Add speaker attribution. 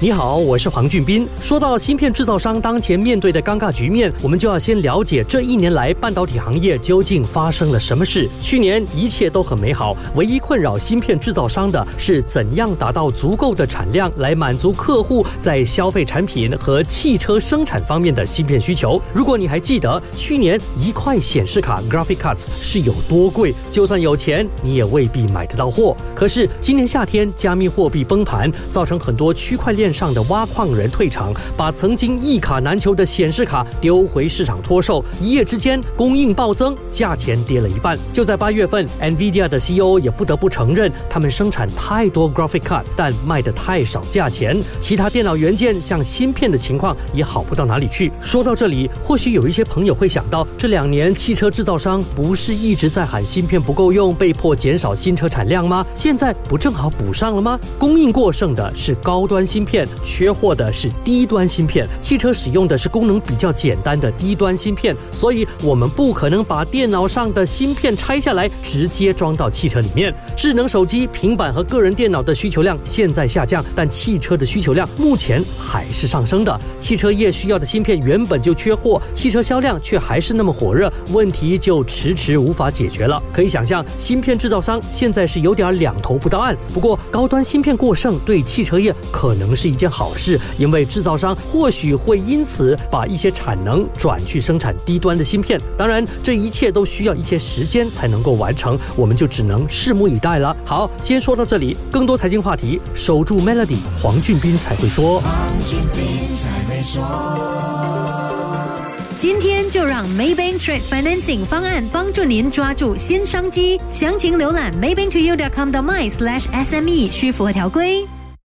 Speaker 1: 你好，我是黄俊斌。说到芯片制造商当前面对的尴尬局面，我们就要先了解这一年来半导体行业究竟发生了什么事。去年一切都很美好，唯一困扰芯片制造商的是怎样达到足够的产量来满足客户在消费产品和汽车生产方面的芯片需求。如果你还记得去年一块显示卡 （graphic cards） 是有多贵，就算有钱你也未必买得到货。可是今年夏天加密货币崩盘，造成很多区块链。上的挖矿人退场，把曾经一卡难求的显示卡丢回市场脱售，一夜之间供应暴增，价钱跌了一半。就在八月份，NVIDIA 的 CEO 也不得不承认，他们生产太多 Graphic Card，但卖的太少价钱。其他电脑元件像芯片的情况也好不到哪里去。说到这里，或许有一些朋友会想到，这两年汽车制造商不是一直在喊芯片不够用，被迫减少新车产量吗？现在不正好补上了吗？供应过剩的是高端芯片。缺货的是低端芯片，汽车使用的是功能比较简单的低端芯片，所以我们不可能把电脑上的芯片拆下来直接装到汽车里面。智能手机、平板和个人电脑的需求量现在下降，但汽车的需求量目前还是上升的。汽车业需要的芯片原本就缺货，汽车销量却还是那么火热，问题就迟迟无法解决了。可以想象，芯片制造商现在是有点两头不到岸。不过，高端芯片过剩对汽车业可能是一件好事，因为制造商或许会因此把一些产能转去生产低端的芯片。当然，这一切都需要一些时间才能够完成，我们就只能拭目以待了。好，先说到这里，更多财经话题，守住 Melody，黄俊斌才会说。
Speaker 2: 今天就让 Maybank Trade Financing 方案帮助您抓住新商机，详情浏览 maybanktoyou.com 的 my slash SME，需符合条规。